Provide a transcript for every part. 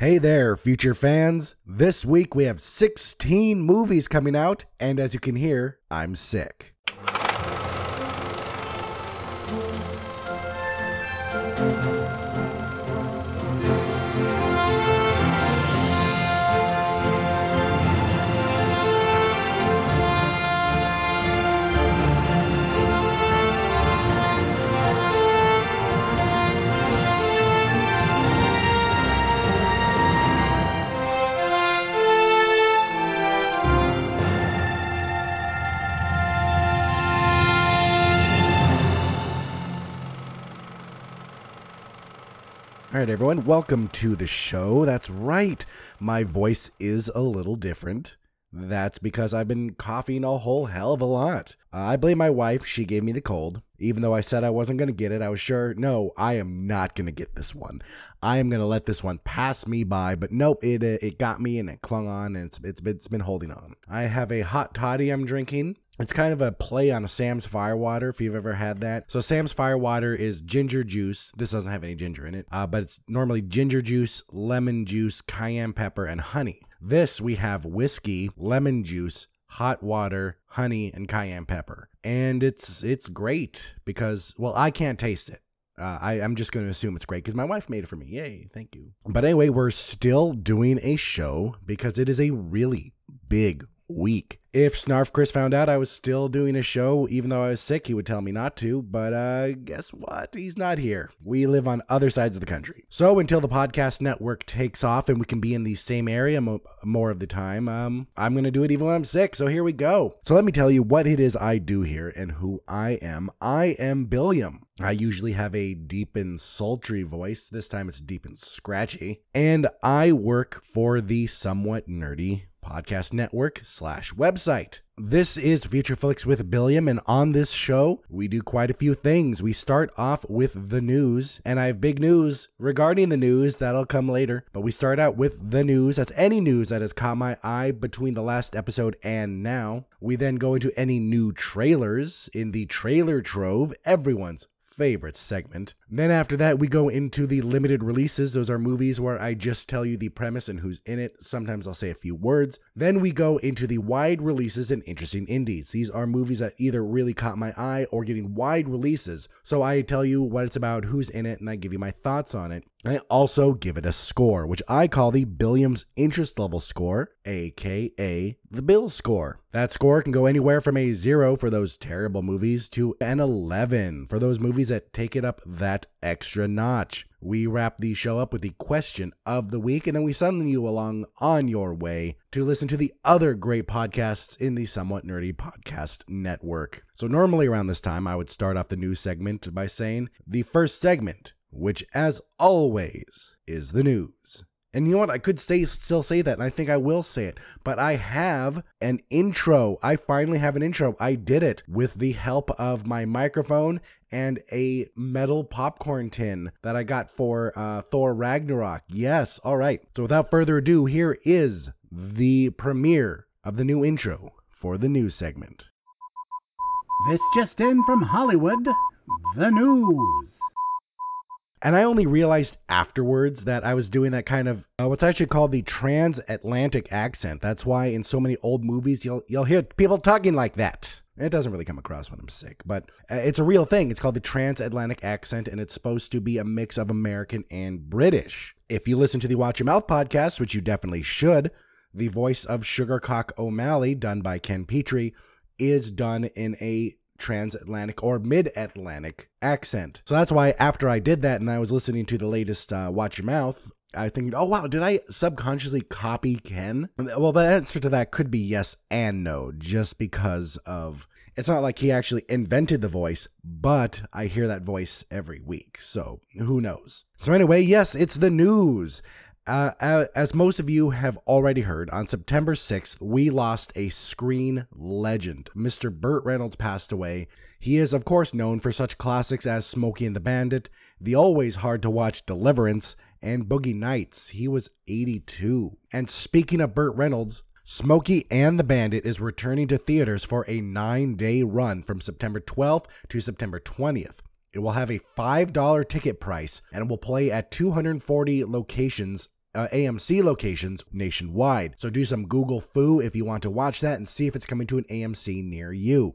Hey there, future fans. This week we have 16 movies coming out, and as you can hear, I'm sick. All right, everyone, welcome to the show. That's right, my voice is a little different. That's because I've been coughing a whole hell of a lot. I blame my wife. She gave me the cold. Even though I said I wasn't going to get it, I was sure, no, I am not going to get this one. I am going to let this one pass me by. But nope, it uh, it got me and it clung on and it's, it's, it's been holding on. I have a hot toddy I'm drinking. It's kind of a play on a Sam's Firewater if you've ever had that. So Sam's Firewater is ginger juice. This doesn't have any ginger in it, uh, but it's normally ginger juice, lemon juice, cayenne pepper, and honey. This we have whiskey, lemon juice, hot water, honey, and cayenne pepper, and it's it's great because well I can't taste it. Uh, I, I'm just going to assume it's great because my wife made it for me. Yay, thank you. But anyway, we're still doing a show because it is a really big week. If Snarf Chris found out I was still doing a show, even though I was sick, he would tell me not to. But uh, guess what? He's not here. We live on other sides of the country. So until the podcast network takes off and we can be in the same area mo- more of the time, um, I'm going to do it even when I'm sick. So here we go. So let me tell you what it is I do here and who I am. I am Billiam. I usually have a deep and sultry voice. This time it's deep and scratchy. And I work for the somewhat nerdy podcast network slash website. This is Future with Billiam, and on this show, we do quite a few things. We start off with the news, and I have big news regarding the news that'll come later. But we start out with the news. That's any news that has caught my eye between the last episode and now. We then go into any new trailers in the trailer trove, everyone's favorite segment. Then after that, we go into the limited releases. Those are movies where I just tell you the premise and who's in it. Sometimes I'll say a few words. Then we go into the wide releases and interesting indies. These are movies that either really caught my eye or getting wide releases. So I tell you what it's about, who's in it, and I give you my thoughts on it. I also give it a score, which I call the Billiams interest level score, aka the Bill score. That score can go anywhere from a 0 for those terrible movies to an 11 for those movies that take it up that extra notch. We wrap the show up with the question of the week, and then we send you along on your way to listen to the other great podcasts in the Somewhat Nerdy Podcast Network. So, normally around this time, I would start off the news segment by saying the first segment which, as always, is the news. And you know what? I could say still say that, and I think I will say it. But I have an intro. I finally have an intro. I did it with the help of my microphone and a metal popcorn tin that I got for uh, Thor Ragnarok. Yes, all right. So without further ado, here is the premiere of the new intro for the news segment. This just in from Hollywood, the news. And I only realized afterwards that I was doing that kind of uh, what's actually called the transatlantic accent. That's why in so many old movies you'll you'll hear people talking like that. It doesn't really come across when I'm sick, but uh, it's a real thing. It's called the transatlantic accent, and it's supposed to be a mix of American and British. If you listen to the Watch Your Mouth podcast, which you definitely should, the voice of Sugarcock O'Malley, done by Ken Petrie, is done in a transatlantic or mid Atlantic accent. So that's why after I did that and I was listening to the latest uh, Watch Your Mouth, I think, oh wow, did I subconsciously copy Ken? Well, the answer to that could be yes and no, just because of it's not like he actually invented the voice, but I hear that voice every week, so who knows? So, anyway, yes, it's the news. Uh, as most of you have already heard, on September 6th, we lost a screen legend. Mr. Burt Reynolds passed away. He is, of course, known for such classics as Smokey and the Bandit, the always hard to watch Deliverance, and Boogie Nights. He was 82. And speaking of Burt Reynolds, Smokey and the Bandit is returning to theaters for a nine day run from September 12th to September 20th. It will have a $5 ticket price and will play at 240 locations uh, AMC locations nationwide. So do some Google foo if you want to watch that and see if it's coming to an AMC near you.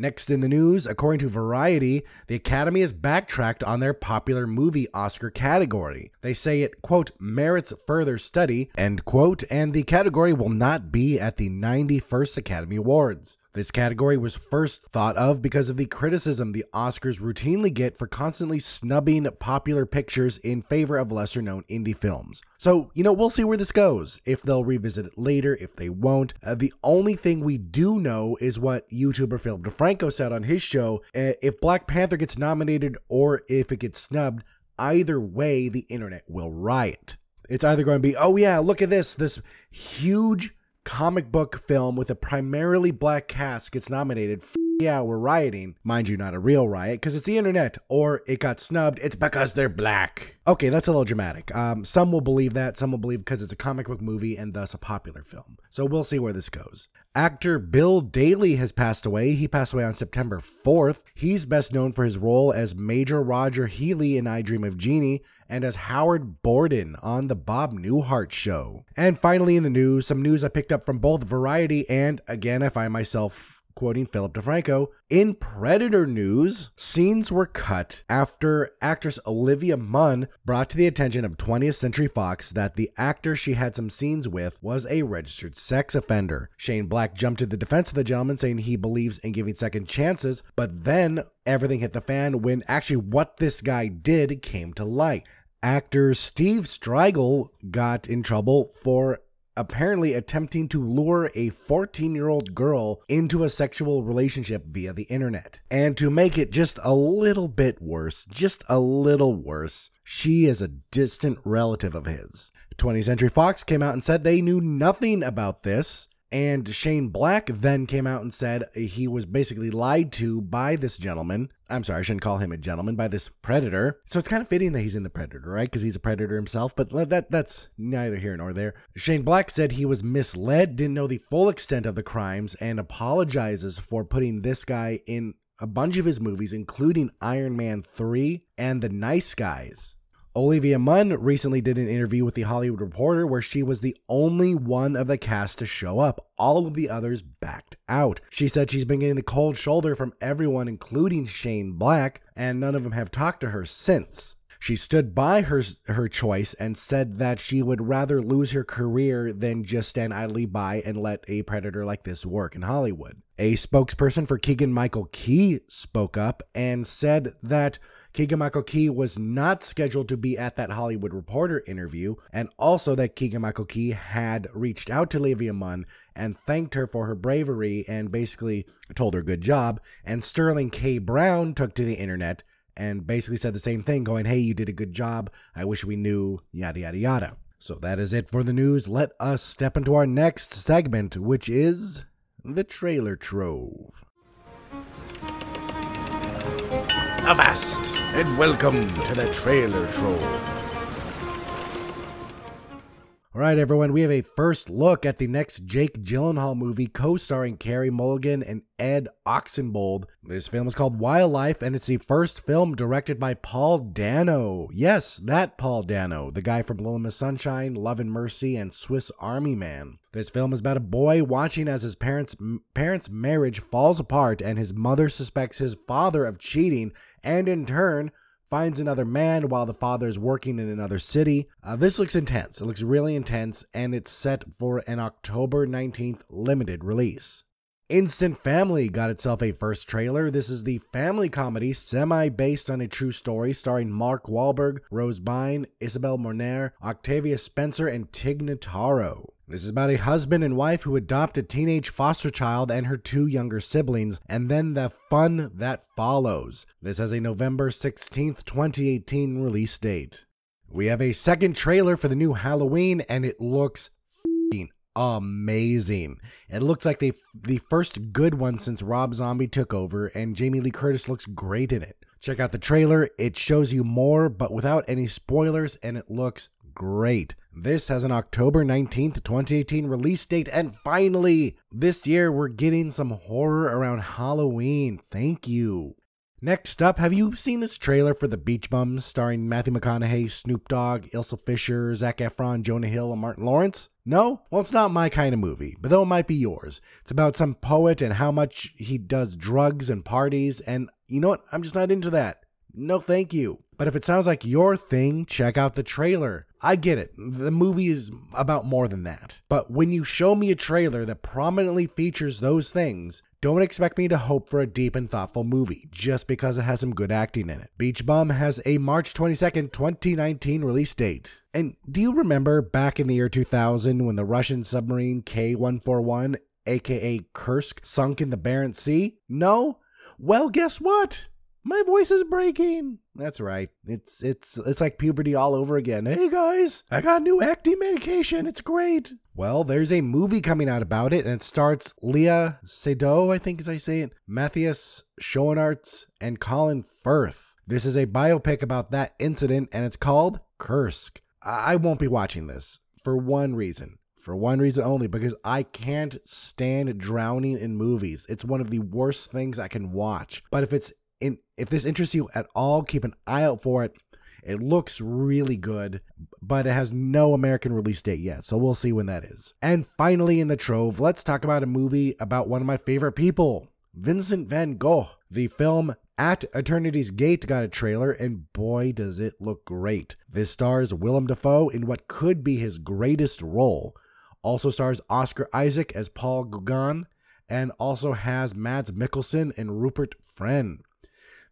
Next in the news, according to Variety, the Academy has backtracked on their popular movie Oscar category. They say it, quote, merits further study, end quote, and the category will not be at the 91st Academy Awards. This category was first thought of because of the criticism the Oscars routinely get for constantly snubbing popular pictures in favor of lesser known indie films. So, you know, we'll see where this goes. If they'll revisit it later, if they won't. Uh, the only thing we do know is what YouTuber Philip DeFranco said on his show. Uh, if Black Panther gets nominated or if it gets snubbed, either way, the internet will riot. It's either going to be, oh yeah, look at this, this huge comic book film with a primarily black cast gets nominated. Yeah, we're rioting. Mind you, not a real riot because it's the internet. Or it got snubbed. It's because they're black. Okay, that's a little dramatic. Um, some will believe that. Some will believe because it's a comic book movie and thus a popular film. So we'll see where this goes. Actor Bill Daily has passed away. He passed away on September 4th. He's best known for his role as Major Roger Healy in I Dream of Jeannie and as Howard Borden on The Bob Newhart Show. And finally, in the news, some news I picked up from both Variety and, again, I find myself quoting Philip DeFranco, in Predator news, scenes were cut after actress Olivia Munn brought to the attention of 20th Century Fox that the actor she had some scenes with was a registered sex offender. Shane Black jumped to the defense of the gentleman, saying he believes in giving second chances, but then everything hit the fan when actually what this guy did came to light. Actor Steve Striegel got in trouble for apparently attempting to lure a 14 year old girl into a sexual relationship via the internet. And to make it just a little bit worse, just a little worse, she is a distant relative of his. 20th Century Fox came out and said they knew nothing about this and Shane Black then came out and said he was basically lied to by this gentleman. I'm sorry, I shouldn't call him a gentleman, by this predator. So it's kind of fitting that he's in the predator, right? Because he's a predator himself, but that that's neither here nor there. Shane Black said he was misled, didn't know the full extent of the crimes, and apologizes for putting this guy in a bunch of his movies, including Iron Man 3 and The Nice Guys. Olivia Munn recently did an interview with The Hollywood Reporter where she was the only one of the cast to show up. All of the others backed out. She said she's been getting the cold shoulder from everyone, including Shane Black, and none of them have talked to her since. She stood by her her choice and said that she would rather lose her career than just stand idly by and let a predator like this work in Hollywood. A spokesperson for Keegan Michael Key spoke up and said that Keegan Michael Key was not scheduled to be at that Hollywood Reporter interview, and also that Keegan Michael Key had reached out to Olivia Munn and thanked her for her bravery and basically told her good job. And Sterling K. Brown took to the internet and basically said the same thing, going, Hey, you did a good job. I wish we knew, yada, yada, yada. So that is it for the news. Let us step into our next segment, which is the trailer trove. Avast and welcome to the trailer Troll. All right, everyone, we have a first look at the next Jake Gyllenhaal movie co starring Carey Mulligan and Ed Oxenbould. This film is called Wildlife, and it's the first film directed by Paul Dano. Yes, that Paul Dano, the guy from Little Miss Sunshine, Love and Mercy, and Swiss Army Man. This film is about a boy watching as his parents' parents' marriage falls apart and his mother suspects his father of cheating and in turn finds another man while the father is working in another city. Uh, this looks intense. It looks really intense, and it's set for an October 19th limited release. Instant Family got itself a first trailer. This is the family comedy semi based on a true story starring Mark Wahlberg, Rose Byrne, Isabel Moner, Octavia Spencer, and Tig Notaro. This is about a husband and wife who adopt a teenage foster child and her two younger siblings, and then the fun that follows. This has a November 16th, 2018 release date. We have a second trailer for the new Halloween, and it looks amazing. It looks like the the first good one since Rob Zombie took over, and Jamie Lee Curtis looks great in it. Check out the trailer; it shows you more, but without any spoilers, and it looks great. This has an October 19th, 2018 release date, and finally, this year we're getting some horror around Halloween. Thank you. Next up, have you seen this trailer for The Beach Bums starring Matthew McConaughey, Snoop Dogg, Isla Fisher, Zac Efron, Jonah Hill, and Martin Lawrence? No? Well, it's not my kind of movie, but though it might be yours. It's about some poet and how much he does drugs and parties, and you know what? I'm just not into that. No, thank you. But if it sounds like your thing, check out the trailer. I get it. The movie is about more than that. But when you show me a trailer that prominently features those things, don't expect me to hope for a deep and thoughtful movie just because it has some good acting in it. Beach Bum has a March 22nd, 2019 release date. And do you remember back in the year 2000 when the Russian submarine K 141, aka Kursk, sunk in the Barents Sea? No? Well, guess what? My voice is breaking. That's right. It's it's it's like puberty all over again. Hey guys, I got new acting medication. It's great. Well, there's a movie coming out about it, and it starts Léa Seydoux, I think as I say it, Matthias Schoenaerts, and Colin Firth. This is a biopic about that incident, and it's called Kursk. I won't be watching this for one reason. For one reason only, because I can't stand drowning in movies. It's one of the worst things I can watch. But if it's in if this interests you at all, keep an eye out for it. It looks really good, but it has no American release date yet, so we'll see when that is. And finally, in the trove, let's talk about a movie about one of my favorite people, Vincent van Gogh. The film At Eternity's Gate got a trailer, and boy, does it look great. This stars Willem Dafoe in what could be his greatest role. Also stars Oscar Isaac as Paul Gauguin, and also has Mads Mikkelsen and Rupert Friend.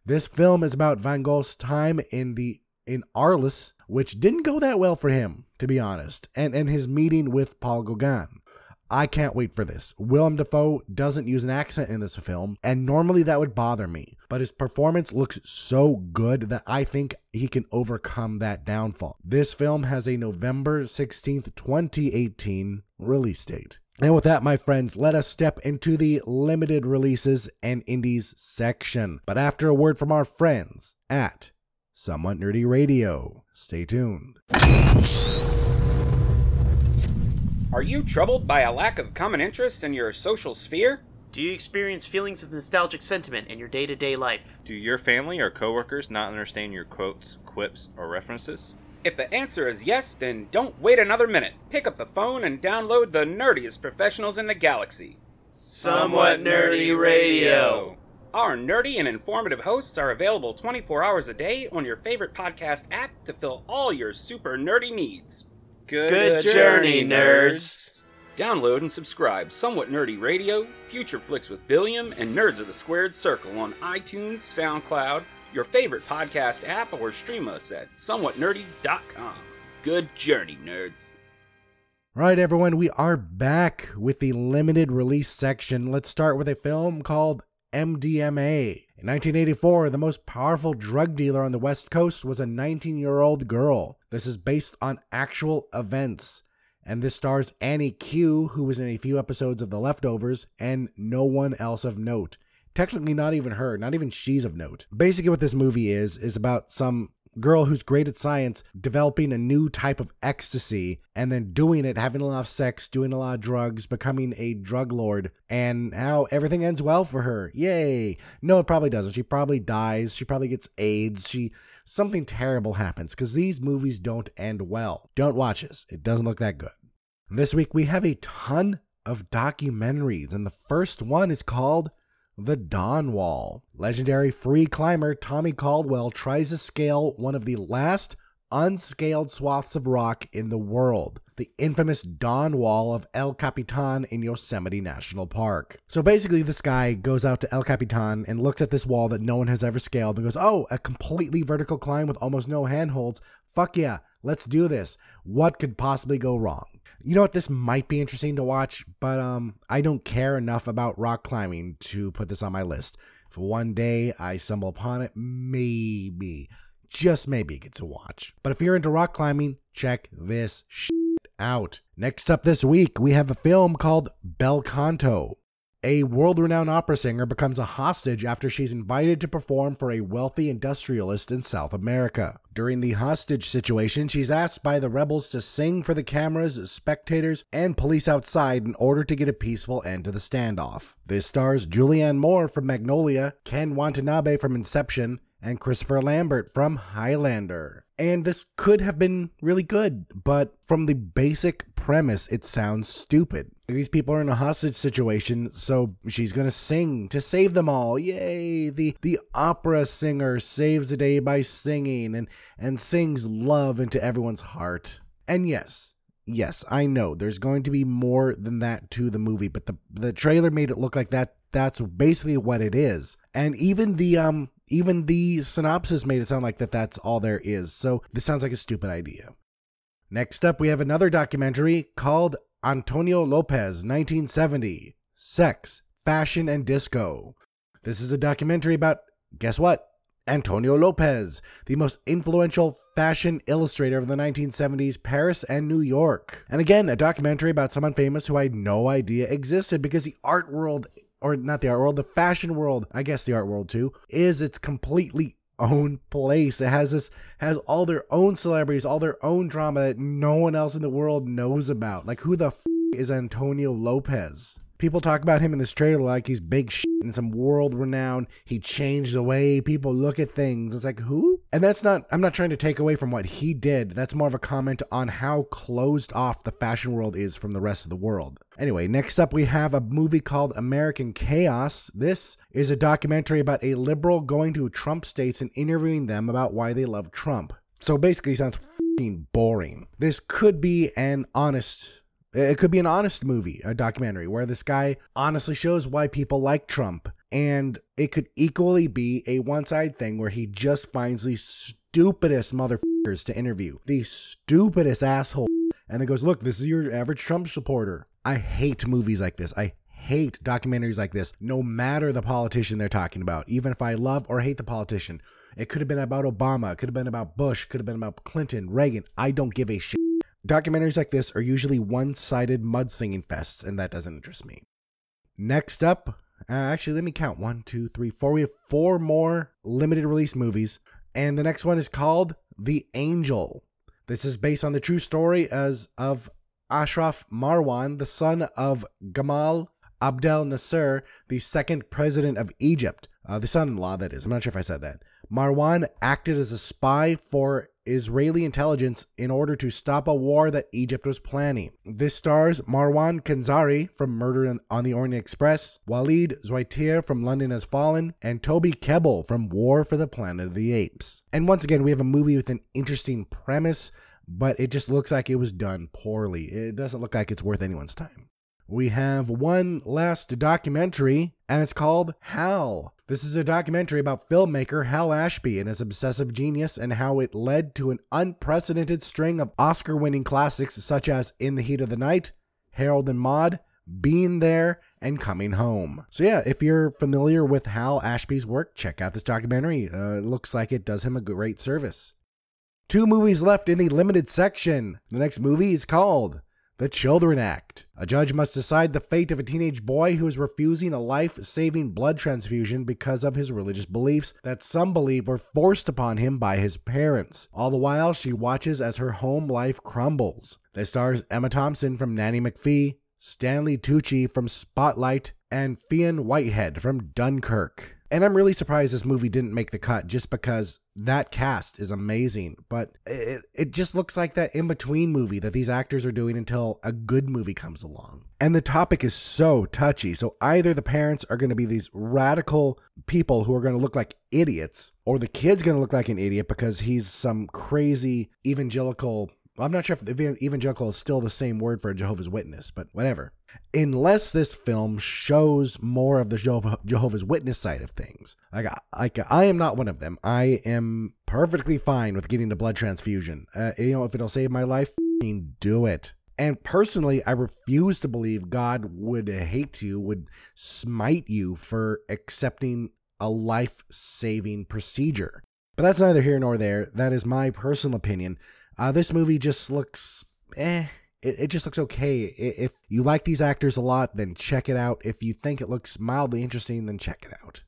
This film is about Van Gogh's time in the in Arles, which didn't go that well for him, to be honest, and, and his meeting with Paul Gauguin. I can't wait for this. Willem Dafoe doesn't use an accent in this film, and normally that would bother me, but his performance looks so good that I think he can overcome that downfall. This film has a November 16th, 2018 release date. And with that, my friends, let us step into the limited releases and indies section. But after a word from our friends at Somewhat Nerdy Radio, stay tuned. Are you troubled by a lack of common interest in your social sphere? Do you experience feelings of nostalgic sentiment in your day to day life? Do your family or coworkers not understand your quotes, quips, or references? If the answer is yes, then don't wait another minute. Pick up the phone and download the nerdiest professionals in the galaxy. Somewhat Nerdy Radio. Our nerdy and informative hosts are available 24 hours a day on your favorite podcast app to fill all your super nerdy needs. Good, journey, nerds. Download and subscribe Somewhat Nerdy Radio, Future Flicks with Billiam, and Nerds of the Squared Circle on iTunes, SoundCloud, your favorite podcast app, or stream us at somewhatnerdy.com. Good journey, nerds. Right, everyone, we are back with the limited release section. Let's start with a film called MDMA. In 1984, the most powerful drug dealer on the West Coast was a 19 year old girl. This is based on actual events. And this stars Annie Q, who was in a few episodes of The Leftovers, and no one else of note. Technically, not even her, not even she's of note. Basically, what this movie is, is about some girl who's great at science developing a new type of ecstasy and then doing it, having a lot of sex, doing a lot of drugs, becoming a drug lord, and how everything ends well for her. Yay! No, it probably doesn't. She probably dies. She probably gets AIDS. She something terrible happens because these movies don't end well. Don't watch this. It doesn't look that good. This week we have a ton of documentaries, and the first one is called the Dawn Wall. Legendary free climber Tommy Caldwell tries to scale one of the last unscaled swaths of rock in the world, the infamous Dawn Wall of El Capitan in Yosemite National Park. So basically, this guy goes out to El Capitan and looks at this wall that no one has ever scaled and goes, Oh, a completely vertical climb with almost no handholds. Fuck yeah, let's do this. What could possibly go wrong? You know what? This might be interesting to watch, but um, I don't care enough about rock climbing to put this on my list. If one day I stumble upon it, maybe, just maybe it gets a watch. But if you're into rock climbing, check this out. Next up this week, we have a film called Bel Canto. A world renowned opera singer becomes a hostage after she's invited to perform for a wealthy industrialist in South America. During the hostage situation, she's asked by the rebels to sing for the cameras, spectators, and police outside in order to get a peaceful end to the standoff. This stars Julianne Moore from Magnolia, Ken Watanabe from Inception, and Christopher Lambert from Highlander. And this could have been really good, but from the basic premise, it sounds stupid. These people are in a hostage situation, so she's gonna sing to save them all. Yay! The the opera singer saves the day by singing and and sings love into everyone's heart. And yes, yes, I know there's going to be more than that to the movie, but the the trailer made it look like that that's basically what it is. And even the um even the synopsis made it sound like that that's all there is. So this sounds like a stupid idea. Next up, we have another documentary called Antonio Lopez 1970 Sex, Fashion, and Disco. This is a documentary about, guess what? Antonio Lopez, the most influential fashion illustrator of the 1970s, Paris and New York. And again, a documentary about someone famous who I had no idea existed because the art world or not the art world, the fashion world, I guess the art world too, is its completely own place. It has this has all their own celebrities, all their own drama that no one else in the world knows about. Like who the f- is Antonio Lopez? People talk about him in this trailer like he's big shit and some world renowned. He changed the way people look at things. It's like, who? And that's not, I'm not trying to take away from what he did. That's more of a comment on how closed off the fashion world is from the rest of the world. Anyway, next up we have a movie called American Chaos. This is a documentary about a liberal going to Trump states and interviewing them about why they love Trump. So basically, sounds boring. This could be an honest it could be an honest movie, a documentary where this guy honestly shows why people like Trump. And it could equally be a one sided thing where he just finds these stupidest motherfuckers to interview, these stupidest asshole, and then goes, Look, this is your average Trump supporter. I hate movies like this. I hate documentaries like this, no matter the politician they're talking about, even if I love or hate the politician. It could have been about Obama, it could have been about Bush, could have been about Clinton, Reagan. I don't give a shit. Documentaries like this are usually one sided mudslinging fests, and that doesn't interest me. Next up, uh, actually, let me count one, two, three, four. We have four more limited release movies, and the next one is called The Angel. This is based on the true story as of Ashraf Marwan, the son of Gamal Abdel Nasser, the second president of Egypt. Uh, the son in law, that is. I'm not sure if I said that. Marwan acted as a spy for Israeli intelligence in order to stop a war that Egypt was planning. This stars Marwan Kenzari from Murder on the Orient Express, Waleed Zuaiter from London Has Fallen, and Toby Kebbell from War for the Planet of the Apes. And once again, we have a movie with an interesting premise, but it just looks like it was done poorly. It doesn't look like it's worth anyone's time. We have one last documentary, and it's called Hal. This is a documentary about filmmaker Hal Ashby and his obsessive genius and how it led to an unprecedented string of Oscar winning classics such as In the Heat of the Night, Harold and Maude, Being There, and Coming Home. So, yeah, if you're familiar with Hal Ashby's work, check out this documentary. Uh, it looks like it does him a great service. Two movies left in the limited section. The next movie is called the Children Act. A judge must decide the fate of a teenage boy who is refusing a life saving blood transfusion because of his religious beliefs that some believe were forced upon him by his parents. All the while, she watches as her home life crumbles. This stars Emma Thompson from Nanny McPhee, Stanley Tucci from Spotlight, and Fionn Whitehead from Dunkirk. And I'm really surprised this movie didn't make the cut just because that cast is amazing. But it, it just looks like that in between movie that these actors are doing until a good movie comes along. And the topic is so touchy. So either the parents are going to be these radical people who are going to look like idiots, or the kid's going to look like an idiot because he's some crazy evangelical I'm not sure if evangelical is still the same word for Jehovah's Witness, but whatever. Unless this film shows more of the Jehovah's Witness side of things, like like I am not one of them. I am perfectly fine with getting the blood transfusion. Uh, you know, if it'll save my life, do it. And personally, I refuse to believe God would hate you, would smite you for accepting a life saving procedure. But that's neither here nor there. That is my personal opinion. Uh, this movie just looks eh. it, it just looks okay. If you like these actors a lot, then check it out. If you think it looks mildly interesting, then check it out.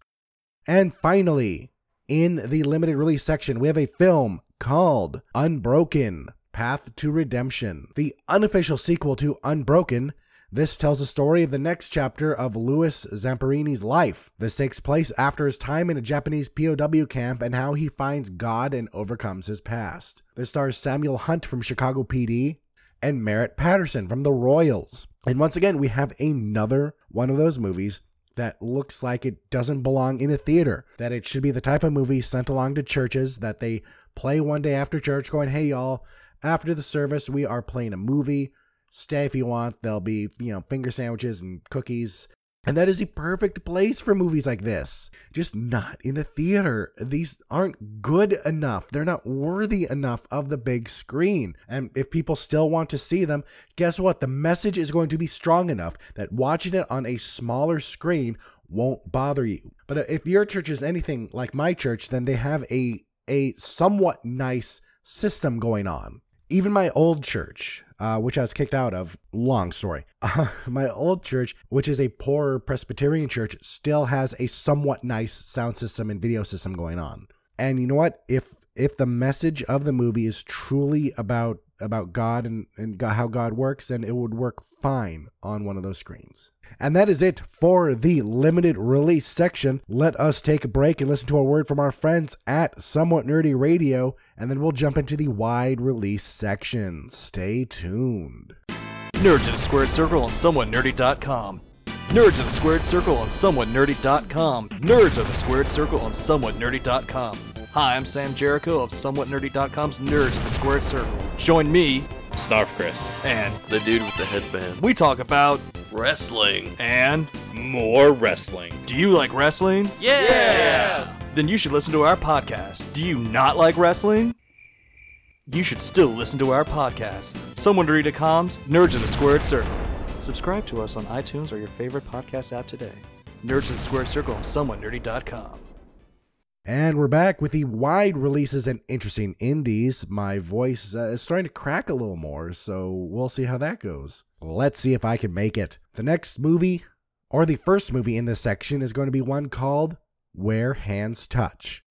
And finally, in the limited release section, we have a film called Unbroken Path to Redemption, the unofficial sequel to Unbroken. This tells the story of the next chapter of Louis Zamperini's life. This takes place after his time in a Japanese POW camp and how he finds God and overcomes his past. This stars Samuel Hunt from Chicago PD and Merritt Patterson from the Royals. And once again, we have another one of those movies that looks like it doesn't belong in a theater, that it should be the type of movie sent along to churches that they play one day after church, going, hey, y'all, after the service, we are playing a movie. Stay if you want. There'll be, you know, finger sandwiches and cookies. And that is the perfect place for movies like this. Just not in the theater. These aren't good enough. They're not worthy enough of the big screen. And if people still want to see them, guess what? The message is going to be strong enough that watching it on a smaller screen won't bother you. But if your church is anything like my church, then they have a a somewhat nice system going on. Even my old church, uh, which I was kicked out of, long story. Uh, my old church, which is a poor Presbyterian church, still has a somewhat nice sound system and video system going on. And you know what? If if the message of the movie is truly about about God and, and God, how God works, then it would work fine on one of those screens. And that is it for the limited release section. Let us take a break and listen to a word from our friends at Somewhat Nerdy Radio, and then we'll jump into the wide release section. Stay tuned. Nerds in a Squared Circle on SomewhatNerdy.com. Nerds in the Squared Circle on SomewhatNerdy.com. Nerds of the Squared Circle on SomewhatNerdy.com. Hi, I'm Sam Jericho of SomewhatNerdy.com's Nerds in the Squared Circle. Join me Snarf Chris. and The dude with the headband. we talk about Wrestling. and More wrestling. do you like wrestling? Yeah! Then you should listen to our podcast. Do you not like wrestling? You should still listen to our podcast. SomewhatNerdy.com's Nerds in the Squared Circle. Subscribe to us on iTunes or your favorite podcast app today. Nerds in the Squared Circle on SomewhatNerdy.com. And we're back with the wide releases and interesting indies. My voice uh, is starting to crack a little more, so we'll see how that goes. Let's see if I can make it. The next movie, or the first movie in this section, is going to be one called Where Hands Touch.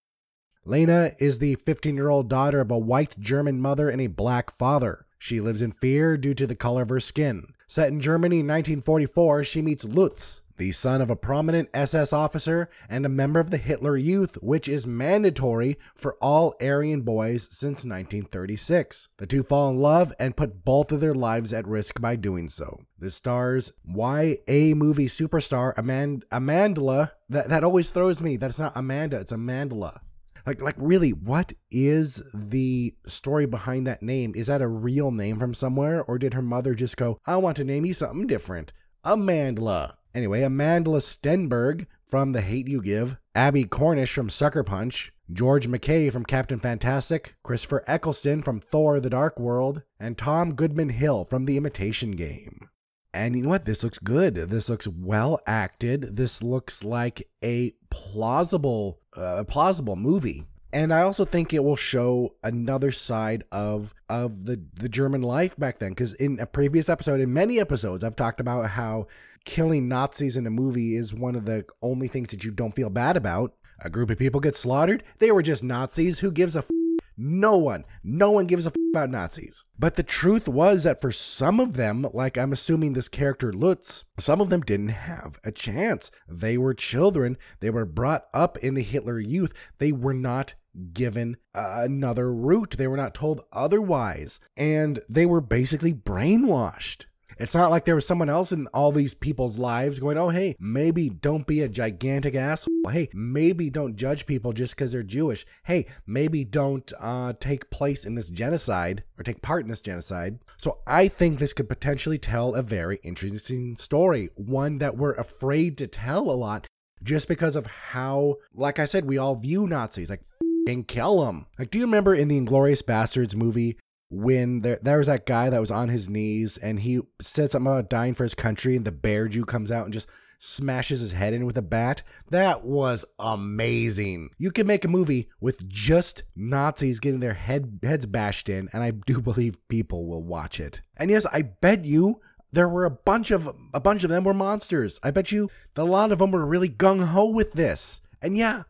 Lena is the 15 year old daughter of a white German mother and a black father. She lives in fear due to the color of her skin. Set in Germany in 1944, she meets Lutz, the son of a prominent SS officer and a member of the Hitler Youth, which is mandatory for all Aryan boys since 1936. The two fall in love and put both of their lives at risk by doing so. This stars YA movie superstar Amand- Amandla. That, that always throws me. That's not Amanda, it's Amandla. Like, like really, what is the story behind that name? Is that a real name from somewhere, or did her mother just go, "I want to name you something different"? Amandla. Anyway, Amandla Stenberg from The Hate You Give, Abbie Cornish from Sucker Punch, George MacKay from Captain Fantastic, Christopher Eccleston from Thor: The Dark World, and Tom Goodman Hill from The Imitation Game. And you know what? This looks good. This looks well acted. This looks like a plausible, uh, plausible movie. And I also think it will show another side of of the the German life back then. Because in a previous episode, in many episodes, I've talked about how killing Nazis in a movie is one of the only things that you don't feel bad about. A group of people get slaughtered. They were just Nazis. Who gives a f- no one, no one gives a f- about Nazis. But the truth was that for some of them, like I'm assuming this character Lutz, some of them didn't have a chance. They were children. They were brought up in the Hitler Youth. They were not given another route. They were not told otherwise. And they were basically brainwashed. It's not like there was someone else in all these people's lives going, oh, hey, maybe don't be a gigantic asshole. Hey, maybe don't judge people just because they're Jewish. Hey, maybe don't uh, take place in this genocide or take part in this genocide. So I think this could potentially tell a very interesting story, one that we're afraid to tell a lot just because of how, like I said, we all view Nazis like fucking kill them. Like, do you remember in the Inglourious Basterds movie when there there was that guy that was on his knees and he said something about dying for his country and the bear Jew comes out and just smashes his head in with a bat. That was amazing. You can make a movie with just Nazis getting their head heads bashed in, and I do believe people will watch it. And yes, I bet you there were a bunch of a bunch of them were monsters. I bet you a lot of them were really gung ho with this. And yeah,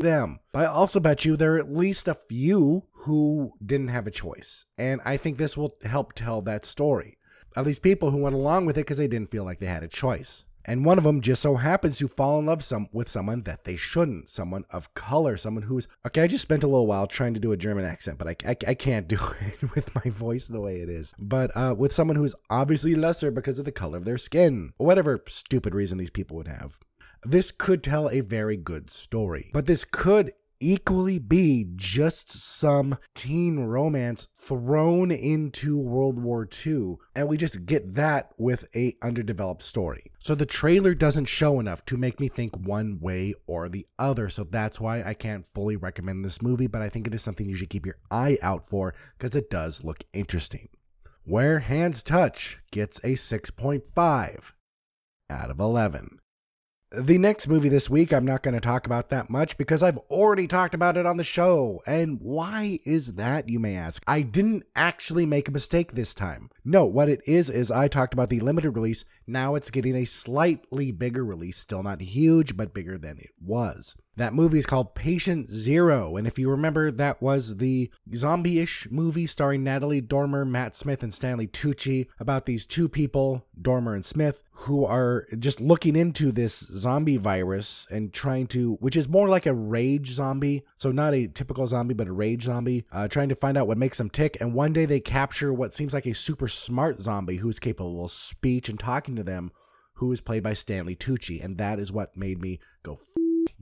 them. But I also bet you there are at least a few who didn't have a choice. And I think this will help tell that story. At least people who went along with it because they didn't feel like they had a choice. And one of them just so happens to fall in love some with someone that they shouldn't, someone of color, someone who's okay. I just spent a little while trying to do a German accent, but I, I, I can't do it with my voice the way it is. But uh, with someone who's obviously lesser because of the color of their skin, or whatever stupid reason these people would have. This could tell a very good story, but this could equally be just some teen romance thrown into World War II and we just get that with a underdeveloped story. So the trailer doesn't show enough to make me think one way or the other. So that's why I can't fully recommend this movie, but I think it is something you should keep your eye out for because it does look interesting. Where Hands Touch gets a 6.5 out of 11. The next movie this week, I'm not going to talk about that much because I've already talked about it on the show. And why is that, you may ask? I didn't actually make a mistake this time. No, what it is, is I talked about the limited release. Now it's getting a slightly bigger release. Still not huge, but bigger than it was. That movie is called Patient Zero, and if you remember, that was the zombie ish movie starring Natalie Dormer, Matt Smith, and Stanley Tucci about these two people, Dormer and Smith, who are just looking into this zombie virus and trying to, which is more like a rage zombie. So, not a typical zombie, but a rage zombie, uh, trying to find out what makes them tick. And one day they capture what seems like a super smart zombie who is capable of speech and talking to them, who is played by Stanley Tucci. And that is what made me go,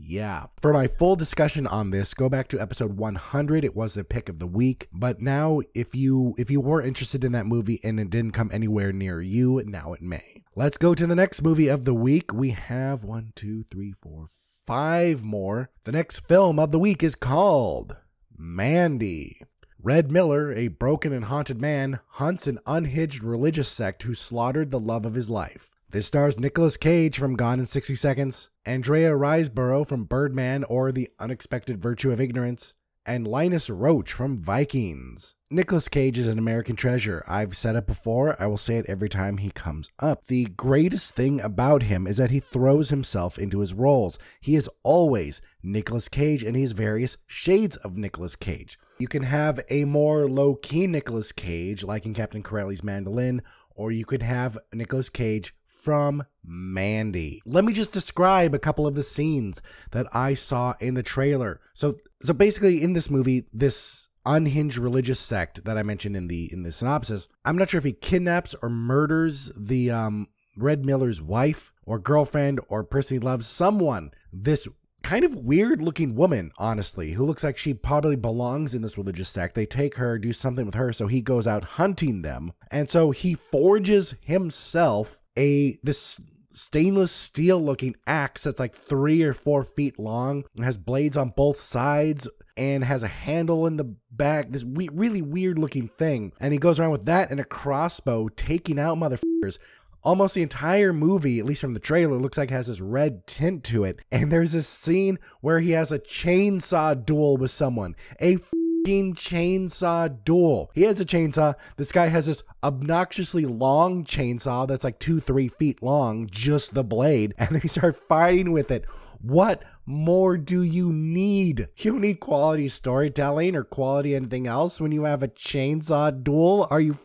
yeah. For my full discussion on this, go back to episode 100. It was the pick of the week. But now if you if you were interested in that movie and it didn't come anywhere near you, now it may. Let's go to the next movie of the week. We have one, two, three, four, five more. The next film of the week is called Mandy. Red Miller, a broken and haunted man, hunts an unhinged religious sect who slaughtered the love of his life. This stars Nicolas Cage from Gone in 60 Seconds, Andrea Riseborough from Birdman or The Unexpected Virtue of Ignorance, and Linus Roach from Vikings. Nicolas Cage is an American treasure. I've said it before, I will say it every time he comes up. The greatest thing about him is that he throws himself into his roles. He is always Nicolas Cage and he's various shades of Nicolas Cage. You can have a more low key Nicolas Cage, like in Captain Corelli's Mandolin, or you could have Nicolas Cage from Mandy. Let me just describe a couple of the scenes that I saw in the trailer. So so basically in this movie this unhinged religious sect that I mentioned in the in the synopsis, I'm not sure if he kidnaps or murders the um Red Miller's wife or girlfriend or person he loves, someone. This kind of weird looking woman, honestly, who looks like she probably belongs in this religious sect. They take her, do something with her, so he goes out hunting them. And so he forges himself a this stainless steel looking axe that's like three or four feet long and has blades on both sides and has a handle in the back this we- really weird looking thing. And he goes around with that and a crossbow taking out motherfuckers. Almost the entire movie at least from the trailer looks like it has this red tint to it. And there's this scene where he has a chainsaw duel with someone a chainsaw duel. He has a chainsaw. This guy has this obnoxiously long chainsaw that's like two, three feet long, just the blade, and they start fighting with it. What more do you need? You need quality storytelling or quality anything else when you have a chainsaw duel. Are you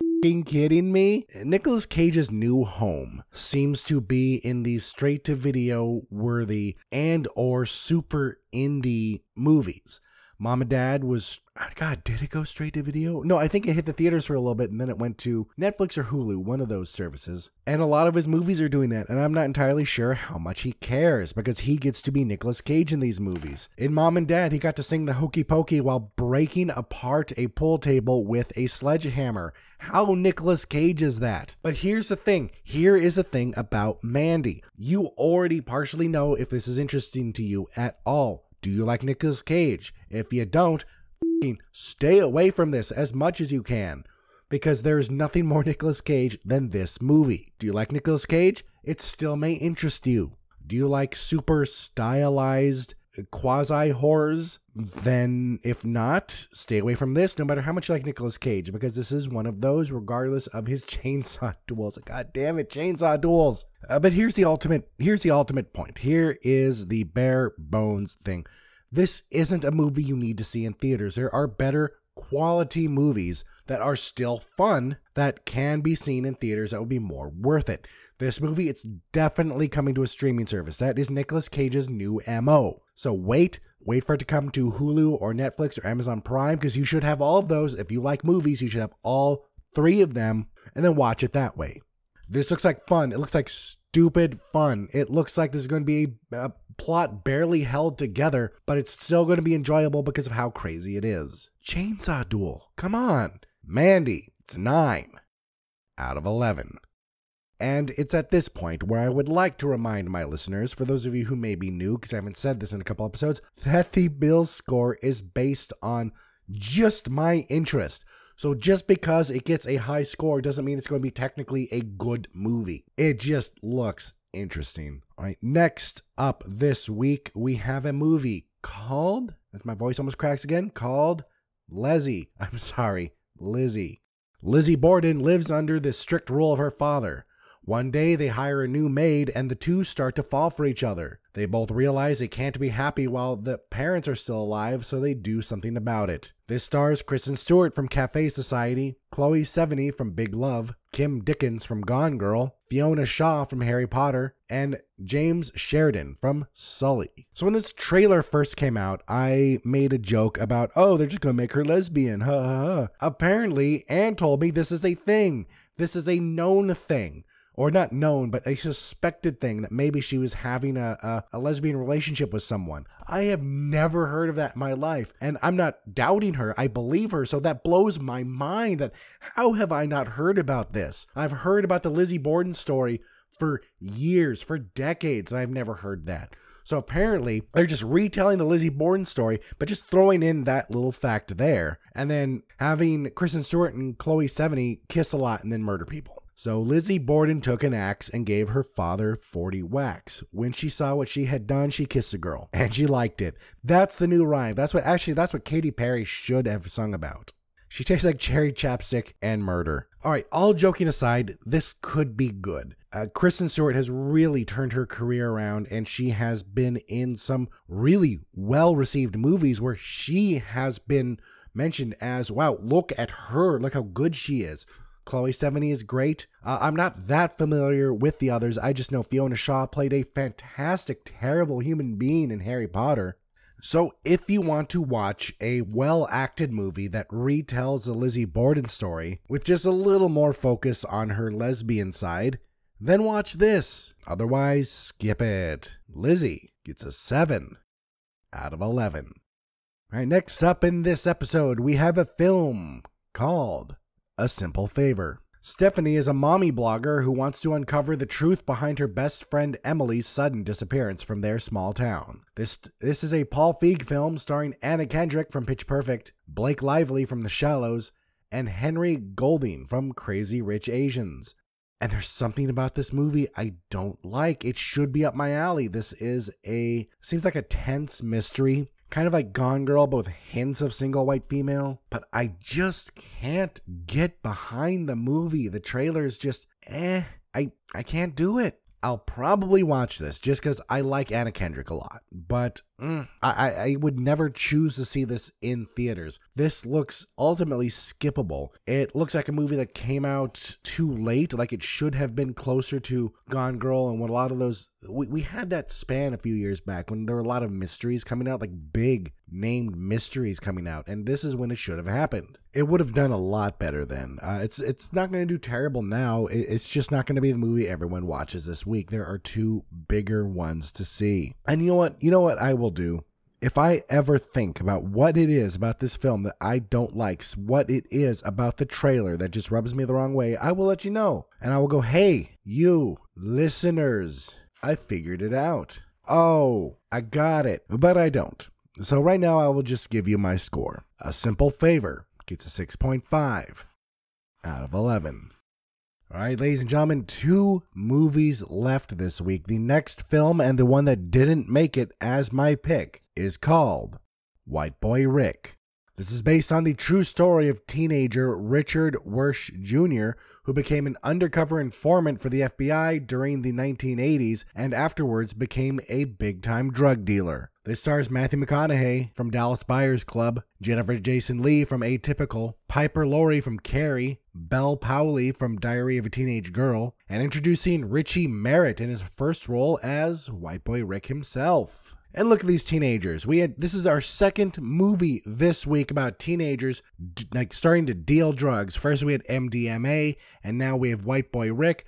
kidding me? Nicolas Cage's new home seems to be in these straight to video worthy and or super indie movies. Mom and Dad was uh, God, did it go straight to video? No, I think it hit the theaters for a little bit and then it went to Netflix or Hulu, one of those services. And a lot of his movies are doing that, and I'm not entirely sure how much he cares because he gets to be Nicolas Cage in these movies. In Mom and Dad, he got to sing the hokey pokey while breaking apart a pool table with a sledgehammer. How Nicolas Cage is that? But here's the thing here is a thing about Mandy. You already partially know if this is interesting to you at all. Do you like Nicolas Cage? If you don't, stay away from this as much as you can because there's nothing more Nicolas Cage than this movie. Do you like Nicolas Cage? it still may interest you. Do you like super stylized quasi horrors? Then, if not, stay away from this, no matter how much you like Nicolas Cage, because this is one of those, regardless of his chainsaw duels. God damn it, chainsaw duels! Uh, but here's the ultimate. Here's the ultimate point. Here is the bare bones thing. This isn't a movie you need to see in theaters. There are better quality movies that are still fun that can be seen in theaters that would be more worth it. This movie, it's definitely coming to a streaming service. That is Nicolas Cage's new MO. So wait, wait for it to come to Hulu or Netflix or Amazon Prime because you should have all of those. If you like movies, you should have all three of them and then watch it that way. This looks like fun. It looks like stupid fun. It looks like this is going to be a, a plot barely held together, but it's still going to be enjoyable because of how crazy it is. Chainsaw Duel. Come on. Mandy, it's 9 out of 11. And it's at this point where I would like to remind my listeners, for those of you who may be new, because I haven't said this in a couple episodes, that the Bill score is based on just my interest. So just because it gets a high score doesn't mean it's going to be technically a good movie. It just looks interesting. All right, next up this week, we have a movie called, as my voice almost cracks again, called Leslie. I'm sorry, Lizzie. Lizzie Borden lives under the strict rule of her father. One day they hire a new maid and the two start to fall for each other. They both realize they can't be happy while the parents are still alive, so they do something about it. This stars Kristen Stewart from Cafe Society, Chloe Sevigny from Big Love, Kim Dickens from Gone Girl, Fiona Shaw from Harry Potter, and Jamey Sheridan from Sully. So when this trailer first came out, I made a joke about, oh, they're just gonna make her lesbian. Ha ha ha. Apparently, Anne told me this is a thing. This is a known thing or not known, but a suspected thing that maybe she was having a, a, a, lesbian relationship with someone. I have never heard of that in my life. And I'm not doubting her. I believe her. So that blows my mind that how have I not heard about this? I've heard about the Lizzie Borden story for years, for decades, and I've never heard that. So apparently, they're just retelling the Lizzie Borden story, but just throwing in that little fact there, and then having Kristen Stewart and Chloe Sevigny kiss a lot and then murder people. So Lizzie Borden took an axe and gave her father 40 whacks. When she saw what she had done, she kissed the girl and she liked it. That's the new rhyme. That's what actually that's what Katy Perry should have sung about. She tastes like cherry chapstick and murder. All right, all joking aside, this could be good. Uh, Kristen Stewart has really turned her career around, and she has been in some really well received movies where she has been mentioned as, wow, look at her, look how good she is. Chloe Sevigny is great. Uh, I'm not that familiar with the others. I just know Fiona Shaw played a fantastic, terrible human being in Harry Potter. So, if you want to watch a well acted movie that retells the Lizzie Borden story with just a little more focus on her lesbian side, then watch this. Otherwise, skip it. Lizzie gets a 7 out of 11. All right, next up in this episode, we have a film called a simple favor. Stephanie is a mommy blogger who wants to uncover the truth behind her best friend Emily's sudden disappearance from their small town. This this is a Paul Feig film starring Anna Kendrick from Pitch Perfect, Blake Lively from The Shallows, and Henry Golding from Crazy Rich Asians. And there's something about this movie I don't like. It should be up my alley. This is a seems like a tense mystery kind of like Gone Girl, both hints of single white female, but I just can't get behind the movie. The trailer is just eh. I I can't do it. I'll probably watch this just because I like Anna Kendrick a lot, but mm, I, I would never choose to see this in theaters. This looks ultimately skippable. It looks like a movie that came out too late, like it should have been closer to Gone Girl and when a lot of those. We, we had that span a few years back when there were a lot of mysteries coming out, like big named mysteries coming out, and this is when it should have happened. It would have done a lot better then. Uh, it's it's not going to do terrible now. It, it's just not going to be the movie everyone watches this week. There are two bigger ones to see, and you know what? You know what I will do. If I ever think about what it is about this film that I don't like, what it is about the trailer that just rubs me the wrong way, I will let you know. And I will go, hey, you listeners, I figured it out. Oh, I got it. But I don't. So right now I will just give you my score. A simple favor gets a 6.5 out of 11. All right, ladies and gentlemen, two movies left this week. The next film and the one that didn't make it as my pick is called White Boy Rick. This is based on the true story of teenager Richard Wershe Jr., who became an undercover informant for the FBI during the 1980s and afterwards became a big time drug dealer. This stars Matthew McConaughey from Dallas Buyers Club, Jennifer Jason Lee from Atypical, Piper Laurie from Carrie, Bel Powley from Diary of a Teenage Girl, and introducing Richie Merritt in his first role as White Boy Rick himself. And look at these teenagers. We had this is our second movie this week about teenagers d- like starting to deal drugs. First we had MDMA, and now we have White Boy Rick.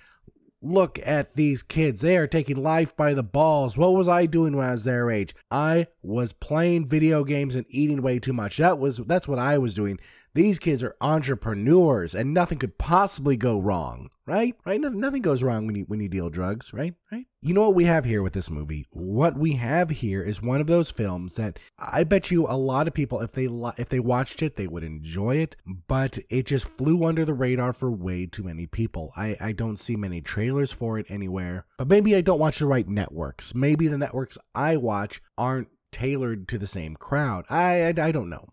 Look at these kids. They are taking life by the balls. What was I doing when I was their age? I was playing video games and eating way too much. That was that's what I was doing. These kids are entrepreneurs and nothing could possibly go wrong, right? Right? Nothing, goes wrong when you when you deal drugs, right? Right? You know what we have here with this movie? What we have here is one of those films that I bet you a lot of people if they if they watched it, they would enjoy it, but it just flew under the radar for way too many people. I I don't see many trailers for it anywhere. But maybe I don't watch the right networks. Maybe the networks I watch aren't tailored to the same crowd. I I, I don't know.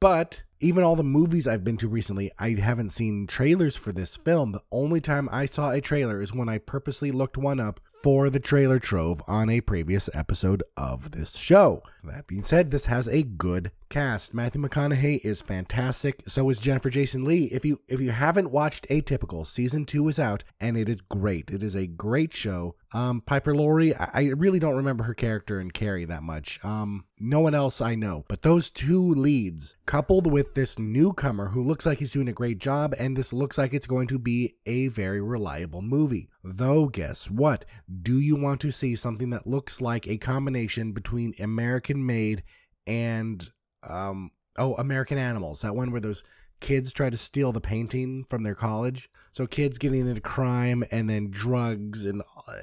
But even all the movies I've been to recently, I haven't seen trailers for this film. The only time I saw a trailer is when I purposely looked one up for the trailer trove on a previous episode of this show. That being said, this has a good cast. Matthew McConaughey is fantastic. So is Jennifer Jason Lee. If you if you haven't watched Atypical, season two is out and it is great. It is a great show. Um, Piper Laurie, I, I really don't remember her character in Carrie that much. Um, no one else I know, but those two leads, coupled with this newcomer who looks like he's doing a great job, and this looks like it's going to be a very reliable movie. Though, guess what? Do you want to see something that looks like a combination between American Made and um oh American Animals? That one where those kids try to steal the painting from their college. So kids getting into crime and then drugs and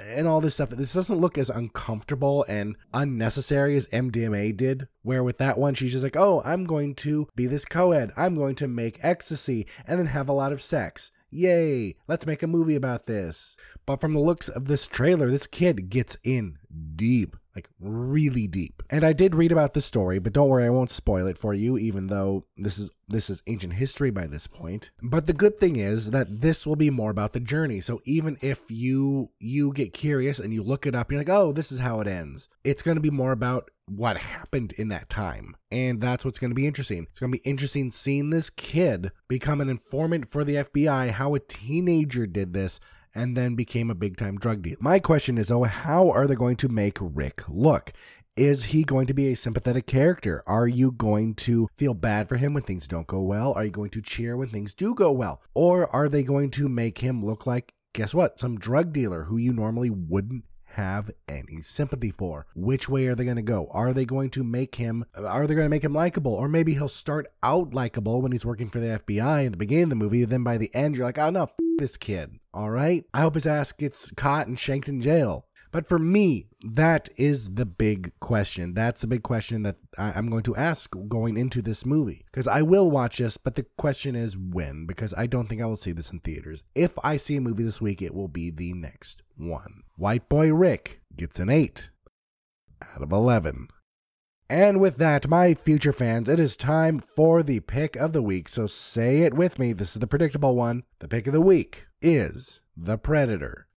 and all this stuff. This doesn't look as uncomfortable and unnecessary as MDMA did. Where with that one, she's just like, "Oh, I'm going to be this co-ed. I'm going to make ecstasy and then have a lot of sex." Yay! Let's make a movie about this. But from the looks of this trailer, this kid gets in deep, like really deep. And I did read about the story, but don't worry, I won't spoil it for you, even though this is this is ancient history by this point. But the good thing is that this will be more about the journey. So even if you you get curious and you look it up, you're like, oh, this is how it ends. It's going to be more about what happened in that time. And that's what's going to be interesting. It's going to be interesting seeing this kid become an informant for the FBI, how a teenager did this, and then became a big time drug dealer. My question is, oh, how are they going to make Rick look? Is he going to be a sympathetic character? Are you going to feel bad for him when things don't go well? Are you going to cheer when things do go well? Or are they going to make him look like, guess what, some drug dealer who you normally wouldn't have any sympathy for. Which way are they going to go? Are they going to make him are they going to make him likable or maybe he'll start out likable when he's working for the FBI in the beginning of the movie then by the end you're like, "Oh no, f- this kid." All right? I hope his ass gets caught and shanked in jail. But for me, that is the big question. That's the big question that I'm going to ask going into this movie. Because I will watch this, but the question is when, because I don't think I will see this in theaters. If I see a movie this week, it will be the next one. White Boy Rick gets an 8 out of 11. And with that, my future fans, it is time for the pick of the week. So say it with me. This is the predictable one. The pick of the week is The Predator.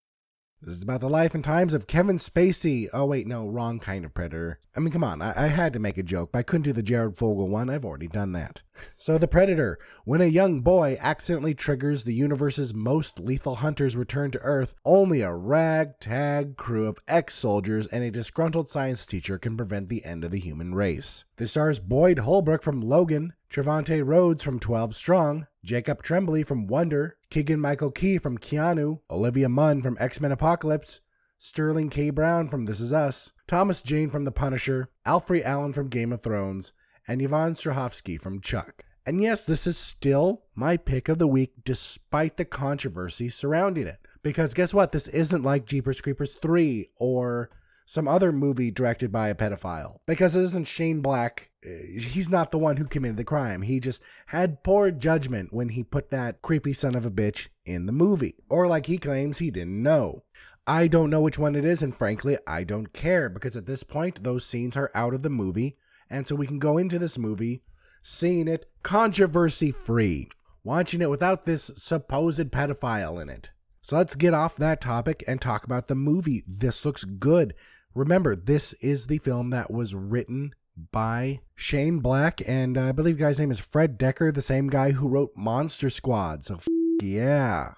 This is about the life and times of Kevin Spacey. Oh, wait, no, wrong kind of predator. I mean, come on, I, I, had to make a joke, but I couldn't do the Jared Fogle one. I've already done that. So, The Predator. When a young boy accidentally triggers the universe's most lethal hunters return to Earth, only a ragtag crew of ex soldiers and a disgruntled science teacher can prevent the end of the human race. This stars Boyd Holbrook from Logan, Trevante Rhodes from 12 Strong, Jacob Tremblay from Wonder, Keegan Michael Key from Keanu, Olivia Munn from X Men Apocalypse, Sterling K. Brown from This Is Us, Thomas Jane from The Punisher, Alfred Allen from Game of Thrones, and Yvonne Strahovski from Chuck. And yes, this is still my pick of the week despite the controversy surrounding it. Because guess what? This isn't like Jeepers Creepers 3 or some other movie directed by a pedophile. Because it isn't Shane Black, uh, he's not the one who committed the crime. He just had poor judgment when he put that creepy son of a bitch in the movie. Or like he claims, he didn't know. I don't know which one it is, and frankly, I don't care because at this point, those scenes are out of the movie, and so we can go into this movie seeing it controversy free, watching it without this supposed pedophile in it. So let's get off that topic and talk about the movie. This looks good. Remember, this is the film that was written by Shane Black, and I believe guy's name is Fred Dekker, the same guy who wrote Monster Squad. So, f- yeah.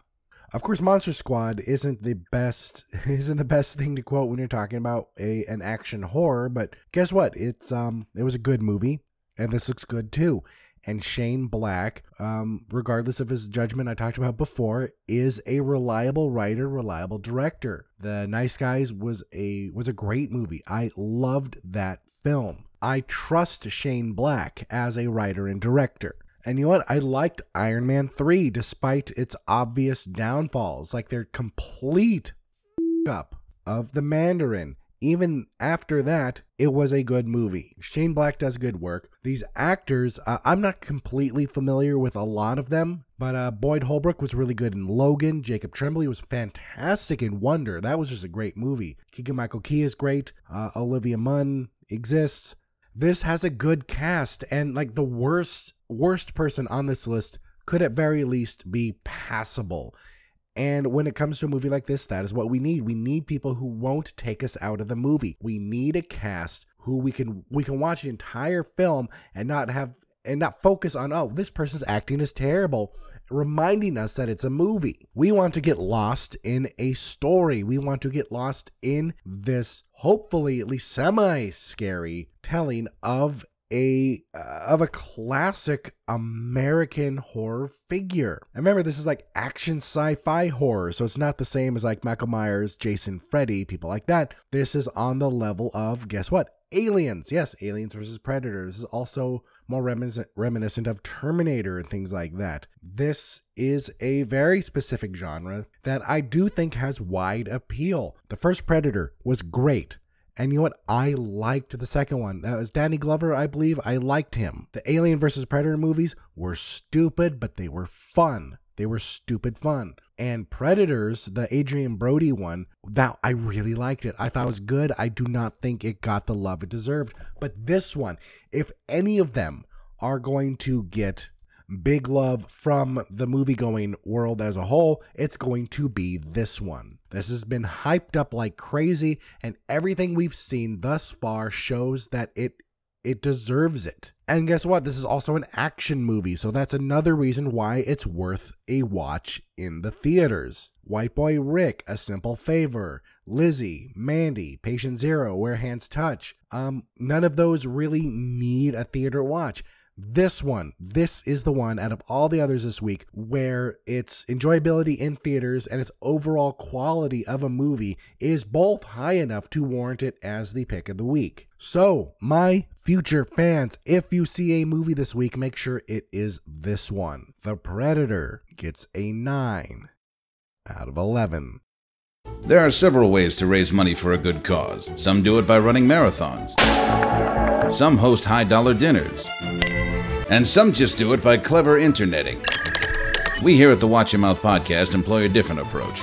Of course, Monster Squad isn't the best isn't the best thing to quote when you're talking about a an action horror, but guess what? It's um it was a good movie, and this looks good too. And Shane Black, um, regardless of his judgment I talked about before, is a reliable writer, reliable director. The Nice Guys was a was a great movie. I loved that film. I trust Shane Black as a writer and director. And you know what? I liked Iron Man 3 despite its obvious downfalls, like their complete f- up of the Mandarin. Even after that, it was a good movie. Shane Black does good work. These actors, uh, I'm not completely familiar with a lot of them, but uh, Boyd Holbrook was really good in Logan. Jacob Tremblay was fantastic in Wonder. That was just a great movie. Keegan Michael Key is great. Uh, Olivia Munn exists. This has a good cast, and like the worst worst person on this list could at very least be passable. And when it comes to a movie like this, that is what we need. We need people who won't take us out of the movie. We need a cast who we can we can watch the entire film and not have and not focus on oh this person's acting is terrible reminding us that it's a movie. We want to get lost in a story. We want to get lost in this hopefully at least semi scary telling of a uh, of a classic American horror figure. And remember this is like action sci-fi horror, so it's not the same as like Michael Myers, Jason, Freddy, people like that. This is on the level of guess what? Aliens. Yes, Aliens versus Predator. This is also more reminiscent, reminiscent of Terminator and things like that. This is a very specific genre that I do think has wide appeal. The first Predator was great. And you know what? I liked the second one. That was Danny Glover, I believe. I liked him. The Alien versus Predator movies were stupid, but they were fun. They were stupid fun. And Predators, the Adrien Brody one, that I really liked it. I thought it was good. I do not think it got the love it deserved. But this one, if any of them are going to get big love from the movie going world as a whole, it's going to be this one. This has been hyped up like crazy, and everything we've seen thus far shows that it it deserves it. And guess what? This is also an action movie, so that's another reason why it's worth a watch in the theaters. White Boy Rick, A Simple Favor, Lizzie, Mandy, Patient Zero, Where Hands Touch. Um, none of those really need a theater watch. This one, this is the one out of all the others this week where its enjoyability in theaters and its overall quality of a movie is both high enough to warrant it as the pick of the week. So, my future fans, if you see a movie this week, make sure it is this one. The Predator gets a 9 out of 11. There are several ways to raise money for a good cause. Some do it by running marathons. Some host high dollar dinners. And some just do it by clever interneting. We here at the Watch Your Mouth podcast employ a different approach.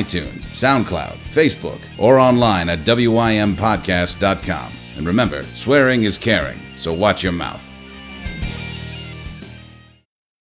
SoundCloud, Facebook, or online at wympodcast.com. And remember, swearing is caring, so watch your mouth.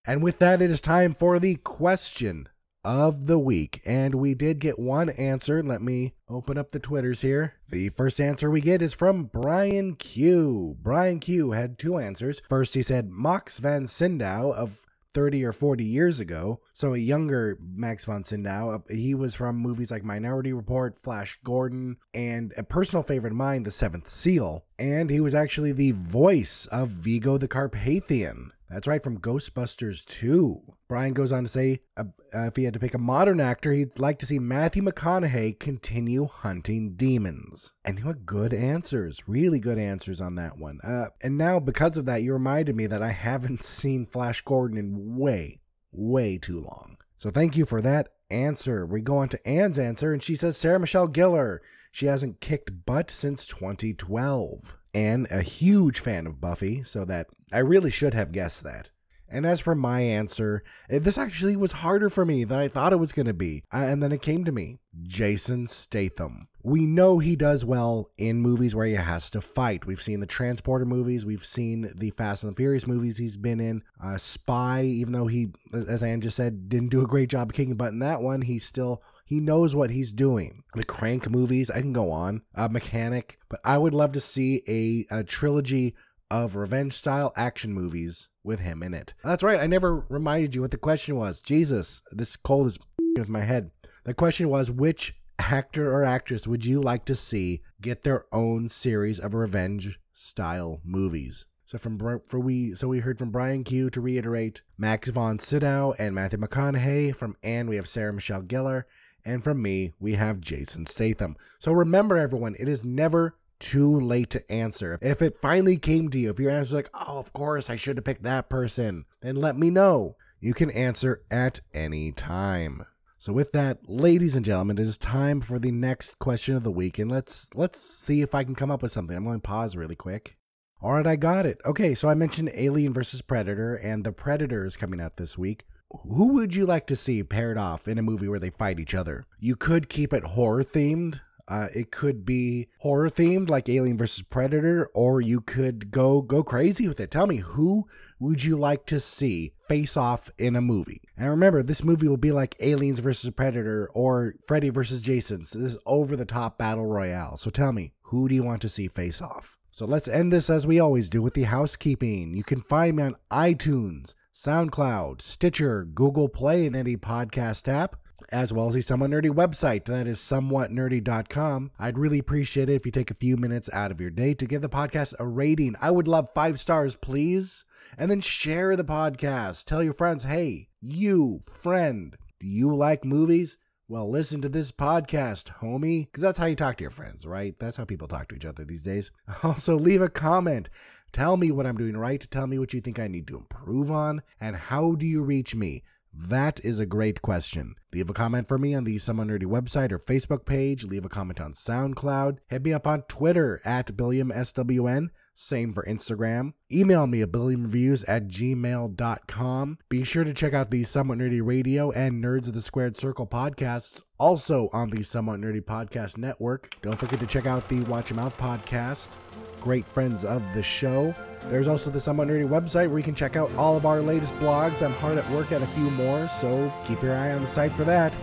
And with that, it is time for the question of the week. And we did get one answer. Let me open up the Twitters here. The first answer we get is from Brian Q. Brian Q had two answers. First, he said Max von Sydow of 30 or 40 years ago. So a younger Max von Sydow. Uh, He was from movies like Minority Report, Flash Gordon, and a personal favorite of mine, The Seventh Seal. And he was actually the voice of Vigo the Carpathian. That's right, from Ghostbusters 2. Brian goes on to say uh, uh, if he had to pick a modern actor, he'd like to see Matthew McConaughey continue hunting demons. And he had good answers, really good answers on that one. Uh, and now, because of that, you reminded me that I haven't seen Flash Gordon in way, way too long. So thank you for that answer. We go on to Anne's answer, and she says Sarah Michelle Gellar. She hasn't kicked butt since 2012. Anne, a huge fan of Buffy, so that I really should have guessed that. And as for my answer, eh, this actually was harder for me than I thought it was going to be. Uh, And then it came to me Jason Statham. We know he does well in movies where he has to fight. We've seen the Transporter movies, we've seen the Fast and the Furious movies he's been in. Uh, Spy, even though he, as Anne just said, didn't do a great job of kicking butt in that one, he still. He knows what he's doing. The Crank movies, I can go on. Uh, Mechanic, but I would love to see a, a trilogy of revenge style action movies with him in it. That's right, I never reminded you what the question was. Jesus, this cold is with my head. The question was which actor or actress would you like to see get their own series of revenge style movies? So from for we so we heard from Brian Q to reiterate Max von Sydow and Matthew McConaughey. From Anne we have Sarah Michelle Gellar, and from me we have Jason Statham. So remember everyone, it is never too late to answer. If it finally came to you, if your answer is like, oh, of course, I should have picked that person, then let me know. You can answer at any time. So with that, ladies and gentlemen, it is time for the next question of the week, and let's let's see if I can come up with something. I'm going to pause really quick. All right, I got it. Okay, so I mentioned Alien versus Predator, and The Predator is coming out this week. Who would you like to see paired off in a movie where they fight each other? You could keep it horror themed. Uh, it could be horror themed, like Alien versus Predator, or you could go go crazy with it. Tell me, who would you like to see face off in a movie? And remember, this movie will be like Aliens versus Predator or Freddy versus Jason. So this is over the top battle royale. So tell me, who do you want to see face off? So let's end this as we always do with the housekeeping. You can find me on iTunes, SoundCloud, Stitcher, Google Play, and any podcast app, as well as the Somewhat Nerdy website. That is somewhatnerdy.com. I'd really appreciate it if you take a few minutes out of your day to give the podcast a rating. I would love five stars, please. And then share the podcast. Tell your friends, hey, you, friend, do you like movies? Well, listen to this podcast, homie, because that's how you talk to your friends, right? That's how people talk to each other these days. Also, leave a comment. Tell me what I'm doing right. Tell me what you think I need to improve on. And how do you reach me? That is a great question. Leave a comment for me on the Somewhat Nerdy website or Facebook page. Leave a comment on SoundCloud. Hit me up on Twitter at BilliamSWN. Same for Instagram. Email me at billiamreviews at gmail.com. Be sure to check out the Somewhat Nerdy Radio and Nerds of the Squared Circle podcasts, also on the Somewhat Nerdy Podcast Network. Don't forget to check out the Watch Your Mouth podcast. Great friends of the show. There's also the Somewhat Nerdy website where you can check out all of our latest blogs. I'm hard at work at a few more, so keep your eye on the site for that.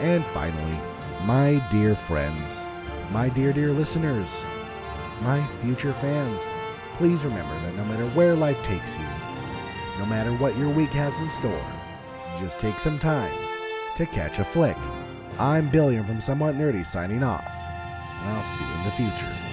And finally, my dear friends, my dear, dear listeners, my future fans, please remember that no matter where life takes you, no matter what your week has in store, just take some time to catch a flick. I'm Billiam from Somewhat Nerdy signing off, and I'll see you in the future.